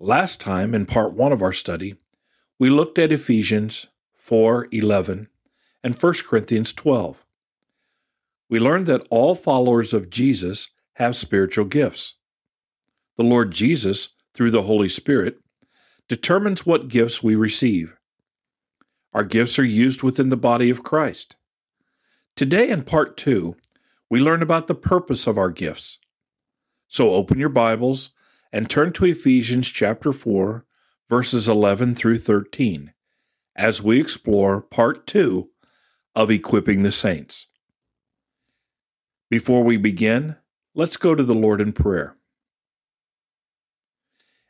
Last time, in part one of our study, we looked at Ephesians 4:11 and 1 Corinthians 12. We learned that all followers of Jesus have spiritual gifts. The Lord Jesus, through the Holy Spirit, determines what gifts we receive. Our gifts are used within the body of Christ. Today, in part two, we learn about the purpose of our gifts. So open your Bibles and turn to Ephesians chapter 4, verses 11 through 13, as we explore part two of Equipping the Saints. Before we begin, let's go to the Lord in prayer.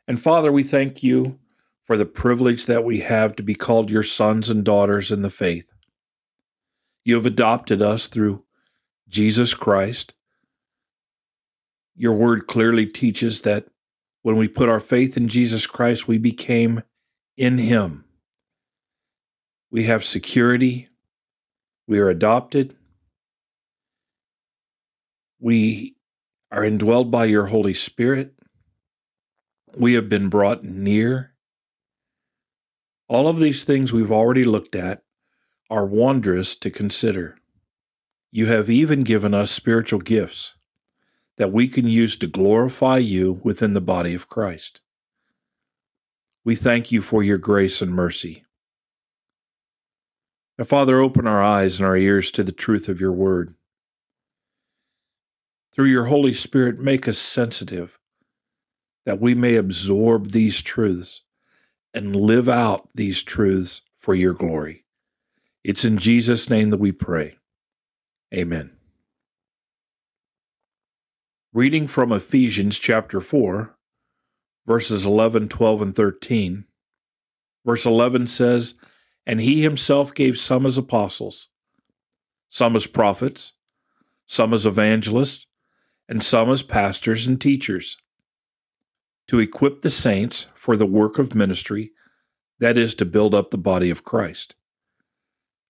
And Father, we thank you for the privilege that we have to be called your sons and daughters in the faith. You have adopted us through Jesus Christ. Your word clearly teaches that when we put our faith in Jesus Christ, we became in Him. We have security. We are adopted. We are indwelled by your Holy Spirit. We have been brought near. All of these things we've already looked at are wondrous to consider. You have even given us spiritual gifts that we can use to glorify you within the body of Christ. We thank you for your grace and mercy. Now, Father, open our eyes and our ears to the truth of your word. Through your Holy Spirit, make us sensitive that we may absorb these truths and live out these truths for your glory. It's in Jesus' name that we pray. Amen. Reading from Ephesians chapter 4, verses 11, 12, and 13. Verse 11 says, And he himself gave some as apostles, some as prophets, some as evangelists, and some as pastors and teachers, to equip the saints for the work of ministry, that is, to build up the body of Christ,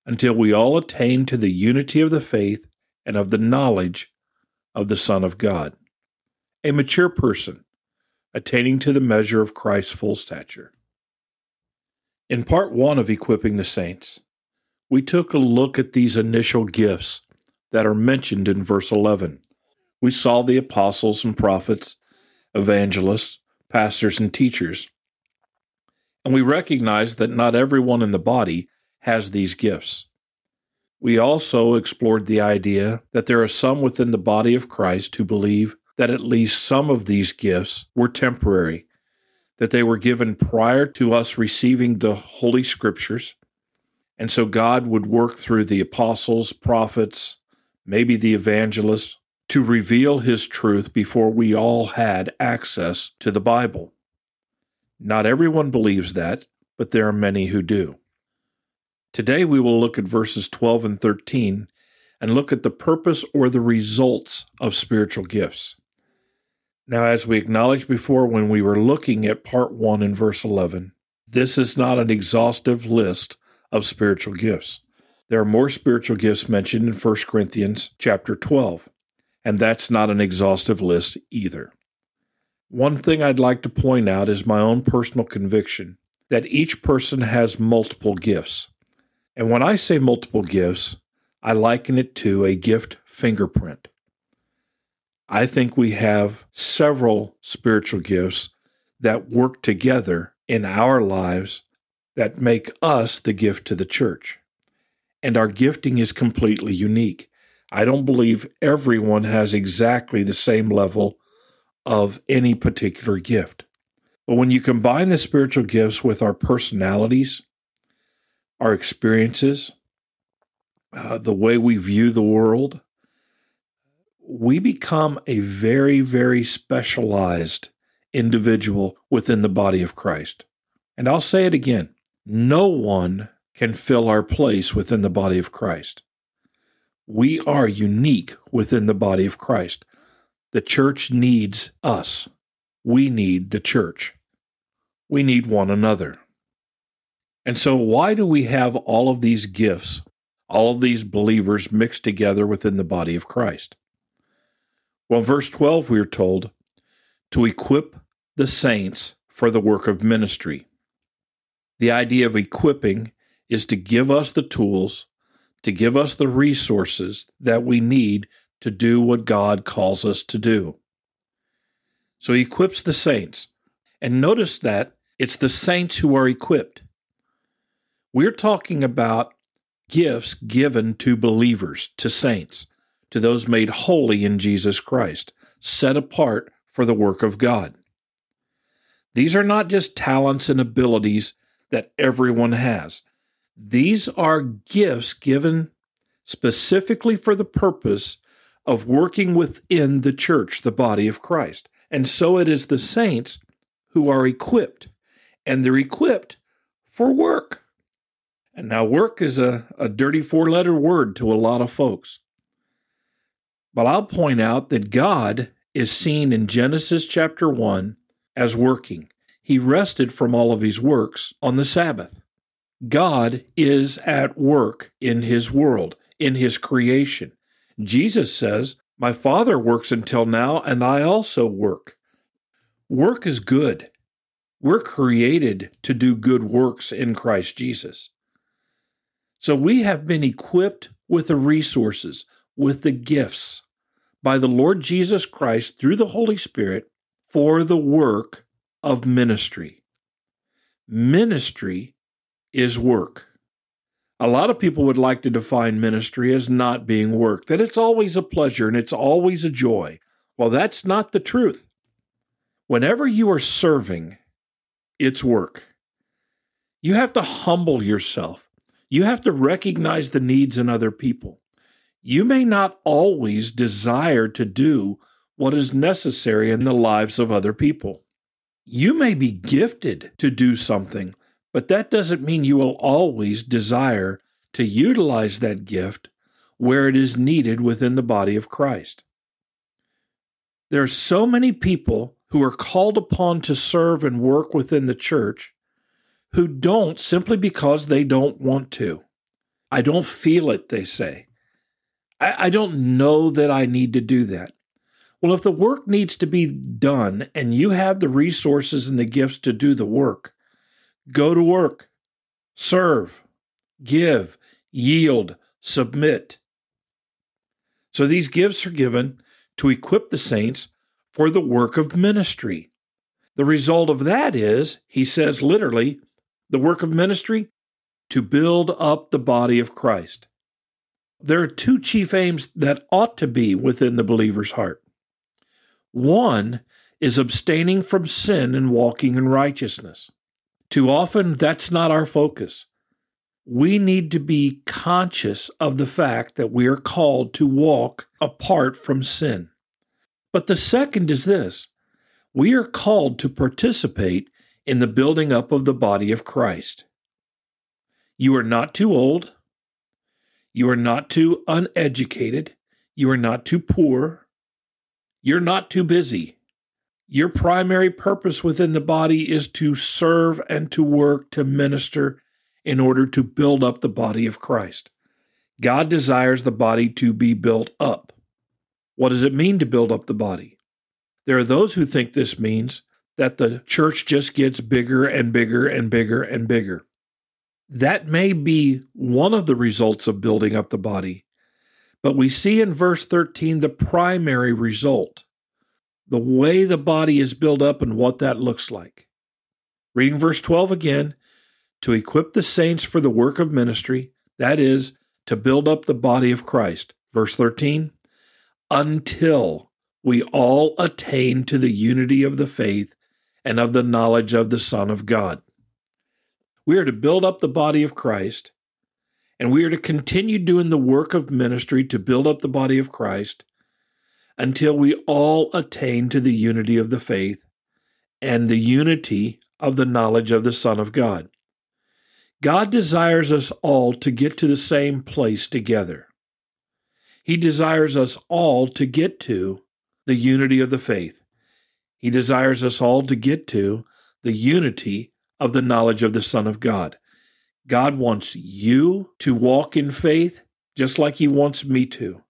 until we all attain to the unity of the faith and of the knowledge of the Son of God, a mature person, attaining to the measure of Christ's full stature. In part one of Equipping the Saints, we took a look at these initial gifts that are mentioned in verse 11. We saw the apostles and prophets, evangelists, pastors, and teachers. And we recognized that not everyone in the body has these gifts. We also explored the idea that there are some within the body of Christ who believe that at least some of these gifts were temporary, that they were given prior to us receiving the Holy Scriptures. And so God would work through the apostles, prophets, maybe the evangelists, to reveal His truth before we all had access to the Bible. Not everyone believes that, but there are many who do. Today we will look at verses 12 and 13 and look at the purpose or the results of spiritual gifts. Now, as we acknowledged before when we were looking at part 1 in verse 11, this is not an exhaustive list of spiritual gifts. There are more spiritual gifts mentioned in 1 Corinthians chapter 12, and that's not an exhaustive list either. One thing I'd like to point out is my own personal conviction that each person has multiple gifts. And when I say multiple gifts, I liken it to a gift fingerprint. I think we have several spiritual gifts that work together in our lives that make us the gift to the church. And our gifting is completely unique. I don't believe everyone has exactly the same level of any particular gift. But when you combine the spiritual gifts with our personalities, our experiences, uh, the way we view the world, we become a very, very specialized individual within the body of Christ. And I'll say it again no one can fill our place within the body of Christ. We are unique within the body of Christ. The church needs us. We need the church. We need one another. And so, why do we have all of these gifts, all of these believers mixed together within the body of Christ? Well, verse 12, we are told to equip the saints for the work of ministry. The idea of equipping is to give us the tools, to give us the resources that we need to do what God calls us to do. So he equips the saints. And notice that it's the saints who are equipped. We're talking about gifts given to believers, to saints, to those made holy in Jesus Christ, set apart for the work of God. These are not just talents and abilities that everyone has. These are gifts given specifically for the purpose of working within the church, the body of Christ. And so it is the saints who are equipped, and they're equipped for work. And now, work is a, a dirty four letter word to a lot of folks. But I'll point out that God is seen in Genesis chapter 1 as working. He rested from all of his works on the Sabbath. God is at work in his world, in his creation. Jesus says, My Father works until now, and I also work. Work is good. We're created to do good works in Christ Jesus. So we have been equipped with the resources, with the gifts by the Lord Jesus Christ through the Holy Spirit for the work of ministry. Ministry is work. A lot of people would like to define ministry as not being work, that it's always a pleasure and it's always a joy. Well, that's not the truth. Whenever you are serving, it's work. You have to humble yourself. You have to recognize the needs in other people. You may not always desire to do what is necessary in the lives of other people. You may be gifted to do something but that doesn't mean you will always desire to utilize that gift where it is needed within the body of Christ. There are so many people who are called upon to serve and work within the church who don't simply because they don't want to. I don't feel it, they say. I, I, don't know that I need to do that. Well, if the work needs to be done and you have the resources and the gifts to do the work, Go to work, serve, give, yield, submit. So these gifts are given to equip the saints for the work of ministry. The result of that is, he says literally, the work of ministry to build up the body of Christ. There are two chief aims that ought to be within the believer's heart. One is abstaining from sin and walking in righteousness. Too often, that's not our focus. We need to be conscious of the fact that we are called to walk apart from sin. But the second is this we are called to participate in the building up of the body of Christ. You are not too old. You are not too uneducated. You are not too poor. You're not too busy. Your primary purpose within the body is to serve and to work to minister in order to build up the body of Christ. God desires the body to be built up. What does it mean to build up the body? There are those who think this means that the church just gets bigger and bigger and bigger and bigger. That may be one of the results of building up the body, but we see in verse 13 the primary result the way the body is built up and what that looks like. Reading verse 12 again to equip the saints for the work of ministry, that is, to build up the body of Christ. Verse 13, until we all attain to the unity of the faith and of the knowledge of the Son of God. We are to build up the body of Christ, and we are to continue doing the work of ministry to build up the body of Christ until we all attain to the unity of the faith and the unity of the knowledge of the Son of God. God desires us all to get to the same place together. He desires us all to get to the unity of the faith. He desires us all to get to the unity of the knowledge of the Son of God. God wants you to walk in faith just like He wants me to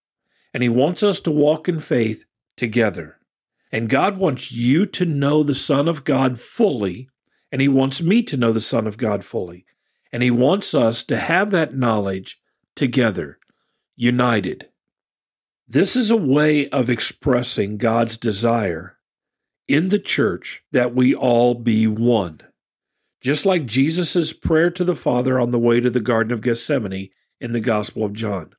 and He wants us to walk in faith together. And God wants you to know the Son of God fully, and He wants me to know the Son of God fully. And He wants us to have that knowledge together, united. This is a way of expressing God's desire in the church that we all be one. Just like Jesus' prayer to the Father on the way to the Garden of Gethsemane in the Gospel of John.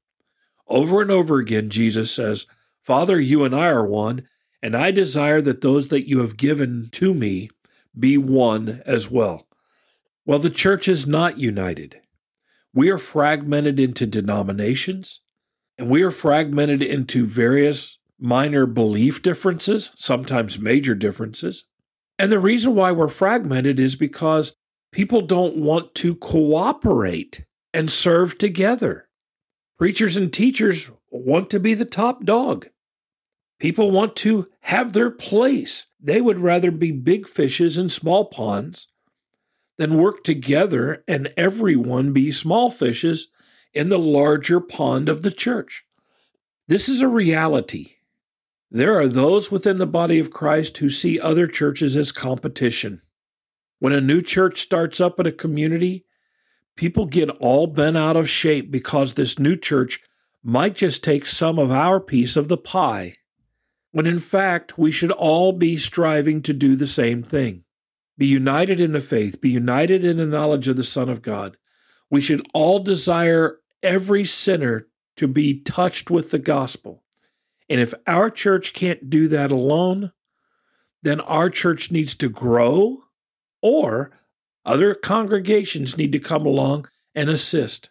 Over and over again, Jesus says, Father, you and I are one, and I desire that those that you have given to me be one as well. Well, the church is not united. We are fragmented into denominations, and we are fragmented into various minor belief differences, sometimes major differences. And the reason why we're fragmented is because people don't want to cooperate and serve together. Preachers and teachers want to be the top dog. People want to have their place. They would rather be big fishes in small ponds than work together and everyone be small fishes in the larger pond of the church. This is a reality. There are those within the body of Christ who see other churches as competition. When a new church starts up in a community, people get all bent out of shape because this new church might just take some of our piece of the pie, when in fact we should all be striving to do the same thing. Be united in the faith, be united in the knowledge of the Son of God. We should all desire every sinner to be touched with the gospel. And if our church can't do that alone, then our church needs to grow or other congregations need to come along and assist.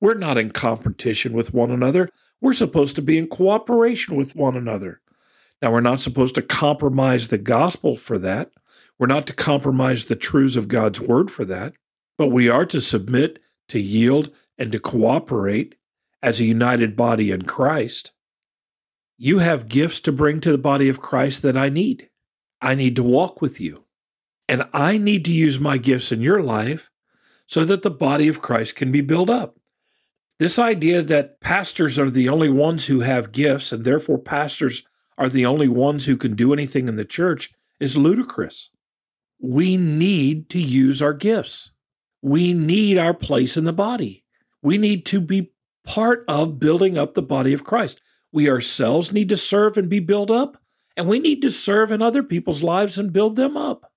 We're not in competition with one another. We're supposed to be in cooperation with one another. Now, we're not supposed to compromise the gospel for that. We're not to compromise the truths of God's word for that. But we are to submit, to yield, and to cooperate as a united body in Christ. You have gifts to bring to the body of Christ that I need. I need to walk with you. And I need to use my gifts in your life so that the body of Christ can be built up. This idea that pastors are the only ones who have gifts and therefore pastors are the only ones who can do anything in the church is ludicrous. We need to use our gifts. We need our place in the body. We need to be part of building up the body of Christ. We ourselves need to serve and be built up, and we need to serve in other people's lives and build them up.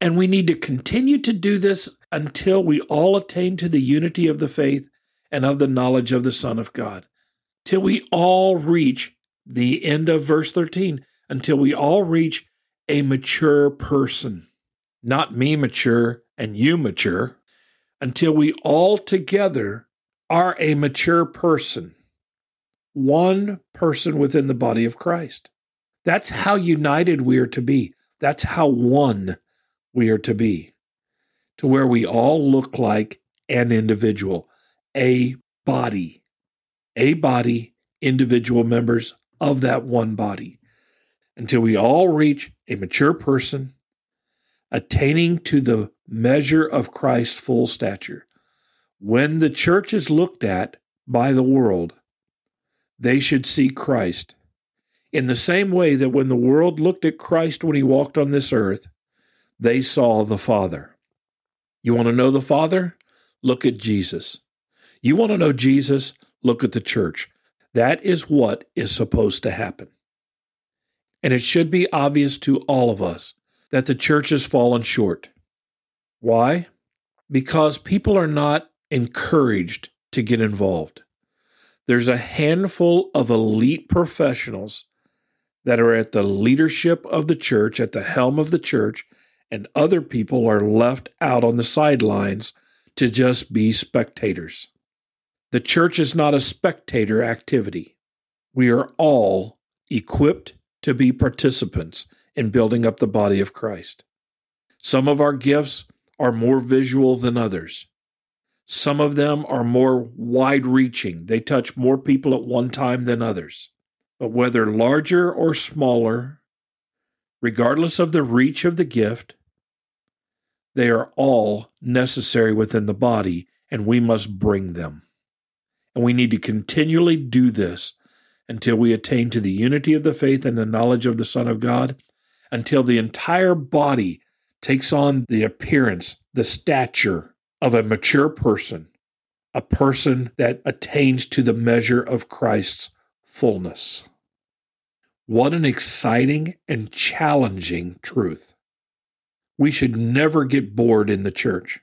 And we need to continue to do this until we all attain to the unity of the faith and of the knowledge of the Son of God, till we all reach the end of verse 13, until we all reach a mature person. Not me mature and you mature, until we all together are a mature person, one person within the body of Christ. That's how united we are to be. That's how one we are to be, to where we all look like an individual, a body, a body, individual members of that one body, until we all reach a mature person, attaining to the measure of Christ's full stature. When the church is looked at by the world, they should see Christ. In the same way that when the world looked at Christ when he walked on this earth, they saw the Father. You want to know the Father? Look at Jesus. You want to know Jesus? Look at the church. That is what is supposed to happen. And it should be obvious to all of us that the church has fallen short. Why? Because people are not encouraged to get involved. There's a handful of elite professionals that are at the leadership of the church, at the helm of the church, and other people are left out on the sidelines to just be spectators. The church is not a spectator activity. We are all equipped to be participants in building up the body of Christ. Some of our gifts are more visual than others. Some of them are more wide reaching. They touch more people at one time than others. But whether larger or smaller, regardless of the reach of the gift, they are all necessary within the body, and we must bring them. And we need to continually do this until we attain to the unity of the faith and the knowledge of the Son of God, until the entire body takes on the appearance, the stature of a mature person, a person that attains to the measure of Christ's fullness. What an exciting and challenging truth. We should never get bored in the church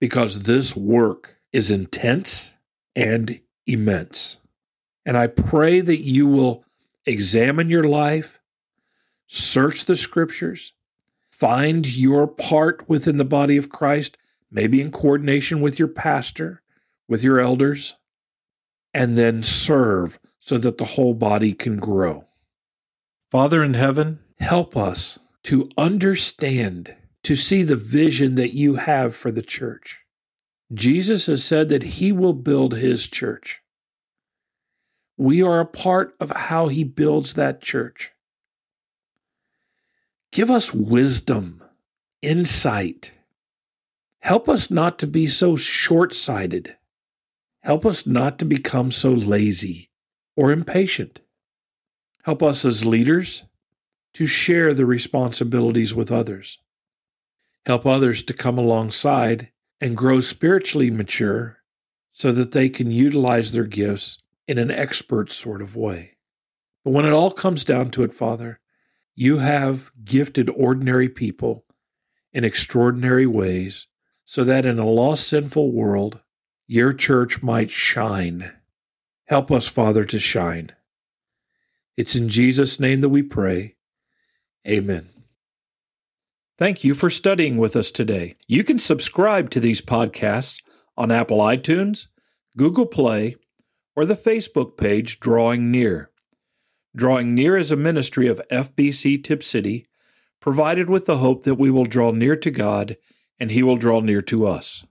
because this work is intense and immense. And I pray that you will examine your life, search the scriptures, find your part within the body of Christ, maybe in coordination with your pastor, with your elders, and then serve so that the whole body can grow. Father in heaven, help us to understand, to see the vision that you have for the church. Jesus has said that he will build his church. We are a part of how he builds that church. Give us wisdom, insight. Help us not to be so short sighted. Help us not to become so lazy or impatient. Help us as leaders to share the responsibilities with others. Help others to come alongside and grow spiritually mature so that they can utilize their gifts in an expert sort of way. But when it all comes down to it, Father, you have gifted ordinary people in extraordinary ways so that in a lost, sinful world, your church might shine. Help us, Father, to shine. It's in Jesus' name that we pray. Amen. Thank you for studying with us today. You can subscribe to these podcasts on Apple iTunes, Google Play, or the Facebook page Drawing Near. Drawing Near is a ministry of FBC Tipp City, provided with the hope that we will draw near to God and He will draw near to us.